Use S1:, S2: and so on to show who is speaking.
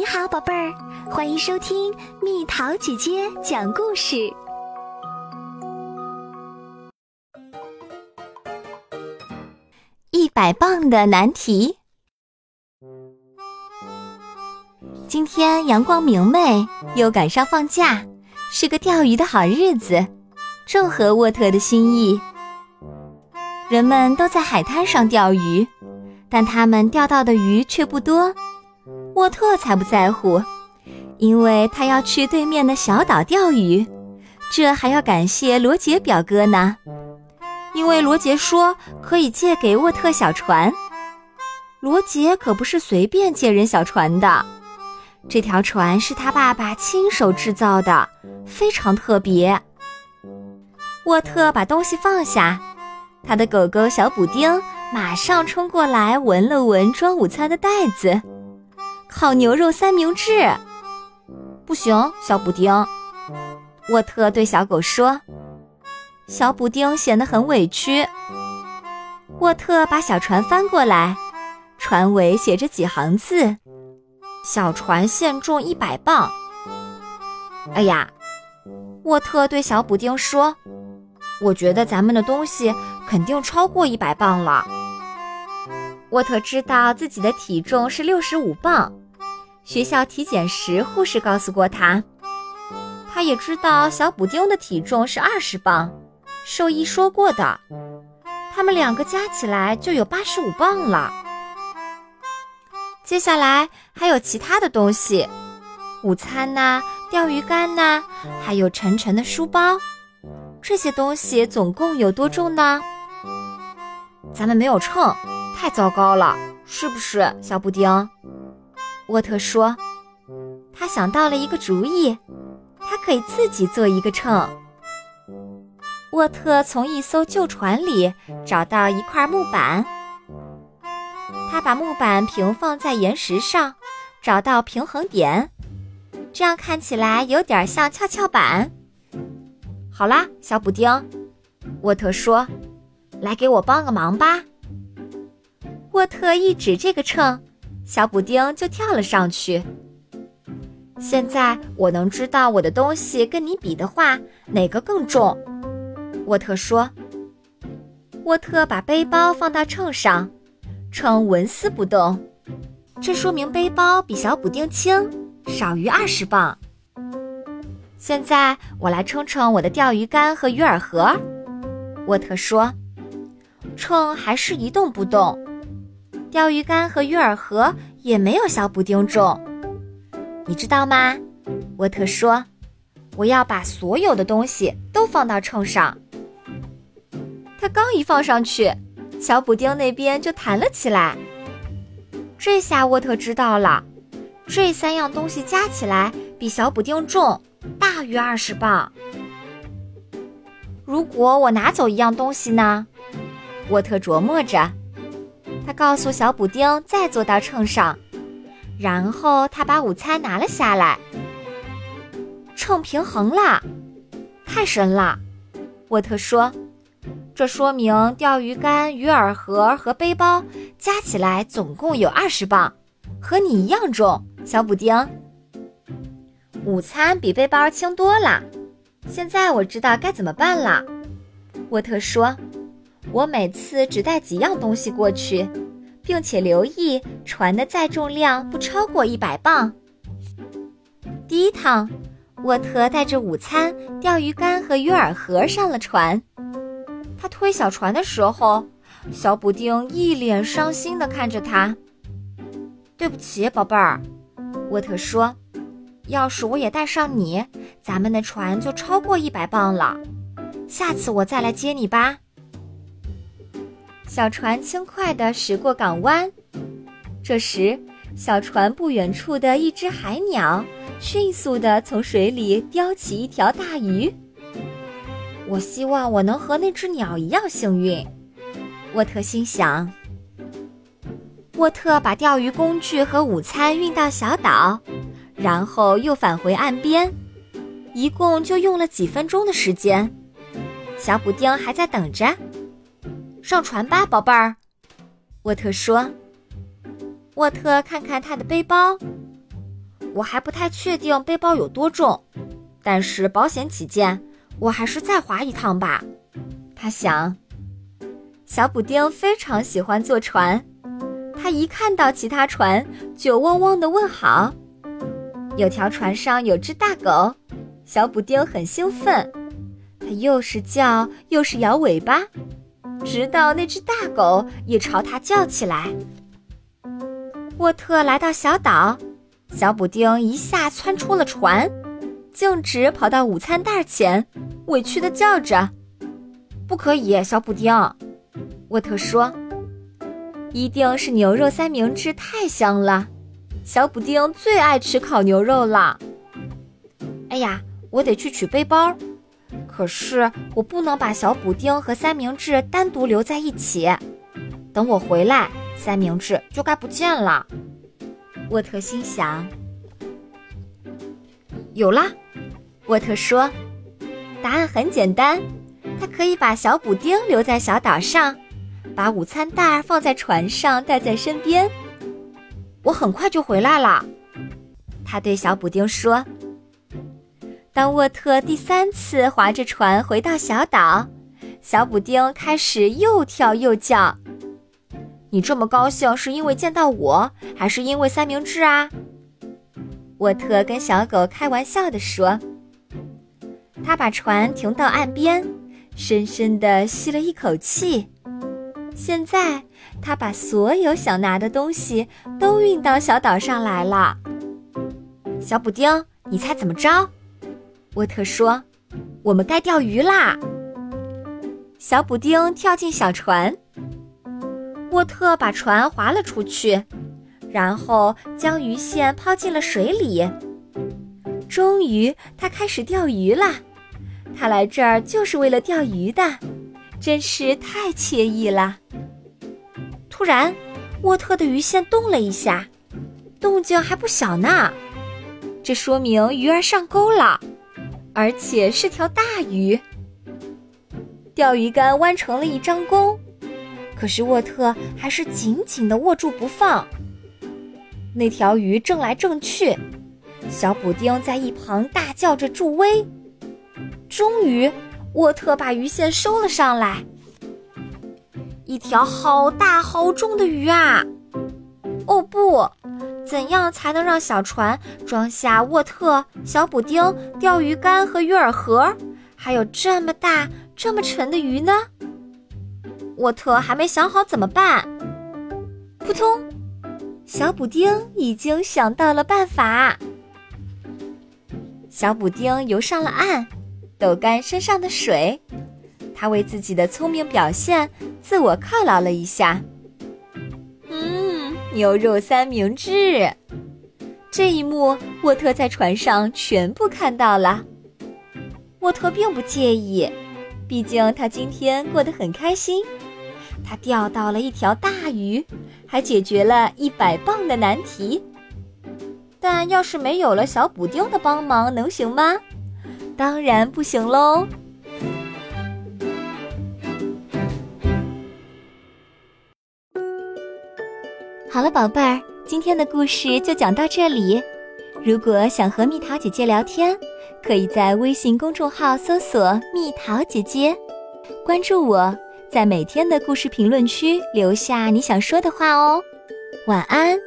S1: 你好，宝贝儿，欢迎收听蜜桃姐姐讲故事。
S2: 一百磅的难题。今天阳光明媚，又赶上放假，是个钓鱼的好日子，正合沃特的心意。人们都在海滩上钓鱼，但他们钓到的鱼却不多。沃特才不在乎，因为他要去对面的小岛钓鱼，这还要感谢罗杰表哥呢。因为罗杰说可以借给沃特小船，罗杰可不是随便借人小船的。这条船是他爸爸亲手制造的，非常特别。沃特把东西放下，他的狗狗小补丁马上冲过来闻了闻装午餐的袋子，烤牛肉三明治。不行，小补丁，沃特对小狗说。小补丁显得很委屈。沃特把小船翻过来，船尾写着几行字。小船限重一百磅。哎呀，沃特对小补丁说：“我觉得咱们的东西肯定超过一百磅了。”沃特知道自己的体重是六十五磅，学校体检时护士告诉过他。他也知道小补丁的体重是二十磅，兽医说过的。他们两个加起来就有八十五磅了。接下来还有其他的东西，午餐呐，钓鱼竿呐，还有沉沉的书包。这些东西总共有多重呢？咱们没有秤，太糟糕了，是不是，小布丁？沃特说，他想到了一个主意，他可以自己做一个秤。沃特从一艘旧船里找到一块木板。他把木板平放在岩石上，找到平衡点，这样看起来有点像跷跷板。好啦，小补丁，沃特说：“来给我帮个忙吧。”沃特一指这个秤，小补丁就跳了上去。现在我能知道我的东西跟你比的话，哪个更重？沃特说。沃特把背包放到秤上。称纹丝不动，这说明背包比小补丁轻，少于二十磅。现在我来称称我的钓鱼竿和鱼饵盒。沃特说：“秤还是一动不动，钓鱼竿和鱼饵盒也没有小补丁重。你知道吗？”沃特说：“我要把所有的东西都放到秤上。”他刚一放上去。小补丁那边就弹了起来。这下沃特知道了，这三样东西加起来比小补丁重，大于二十磅。如果我拿走一样东西呢？沃特琢磨着。他告诉小补丁再坐到秤上，然后他把午餐拿了下来。秤平衡了，太神了！沃特说。这说明钓鱼竿、鱼饵盒和背包加起来总共有二十磅，和你一样重，小补丁。午餐比背包轻多了。现在我知道该怎么办了。沃特说：“我每次只带几样东西过去，并且留意船的载重量不超过一百磅。”第一趟，沃特带着午餐、钓鱼竿和鱼饵盒上了船。他推小船的时候，小补丁一脸伤心地看着他。对不起，宝贝儿，沃特说：“要是我也带上你，咱们的船就超过一百磅了。下次我再来接你吧。”小船轻快地驶过港湾。这时，小船不远处的一只海鸟迅速地从水里叼起一条大鱼。我希望我能和那只鸟一样幸运，沃特心想。沃特把钓鱼工具和午餐运到小岛，然后又返回岸边，一共就用了几分钟的时间。小补丁还在等着。上船吧，宝贝儿，沃特说。沃特看看他的背包，
S3: 我还不太确定背包有多重，但是保险起见，我还是再划一趟吧。他想。
S2: 小补丁非常喜欢坐船，他一看到其他船就汪汪的问好。有条船上有只大狗，小补丁很兴奋，他又是叫又是摇尾巴，直到那只大狗也朝他叫起来。沃特来到小岛，小补丁一下窜出了船，径直跑到午餐袋前，委屈的叫着：“
S3: 不可以，小补丁！”
S2: 沃特说：“一定是牛肉三明治太香了，小补丁最爱吃烤牛肉了。”
S3: 哎呀，我得去取背包，可是我不能把小补丁和三明治单独留在一起。等我回来，三明治就该不见了。
S2: 沃特心想：“
S3: 有啦！”
S2: 沃特说：“答案很简单，他可以把小补丁留在小岛上。”把午餐袋放在船上，带在身边。
S3: 我很快就回来了，
S2: 他对小补丁说。当沃特第三次划着船回到小岛，小补丁开始又跳又叫。
S3: 你这么高兴是因为见到我，还是因为三明治啊？
S2: 沃特跟小狗开玩笑地说。他把船停到岸边，深深地吸了一口气。现在，他把所有想拿的东西都运到小岛上来了。
S3: 小补丁，你猜怎么着？
S2: 沃特说：“
S3: 我们该钓鱼啦！”
S2: 小补丁跳进小船，沃特把船划了出去，然后将鱼线抛进了水里。终于，他开始钓鱼啦！他来这儿就是为了钓鱼的。真是太惬意了！
S3: 突然，沃特的鱼线动了一下，动静还不小呢。
S2: 这说明鱼儿上钩了，而且是条大鱼。钓鱼竿弯成了一张弓，可是沃特还是紧紧的握住不放。那条鱼挣来挣去，小补丁在一旁大叫着助威。终于。沃特把鱼线收了上来，
S3: 一条好大好重的鱼啊！哦不，怎样才能让小船装下沃特、小补丁、钓鱼竿和鱼饵盒，还有这么大、这么沉的鱼呢？沃特还没想好怎么办。
S2: 扑通，小补丁已经想到了办法。小补丁游上了岸。抖干身上的水，他为自己的聪明表现自我犒劳了一下。牛肉三明治，这一幕沃特在船上全部看到了。沃特并不介意，毕竟他今天过得很开心。他钓到了一条大鱼，还解决了一百磅的难题。但要是没有了小补丁的帮忙，能行吗？当然不行喽！好了，宝贝儿，今天的故事就讲到这里。如果想和蜜桃姐姐聊天，可以在微信公众号搜索“蜜桃姐姐”，关注我，在每天的故事评论区留下你想说的话哦。晚安。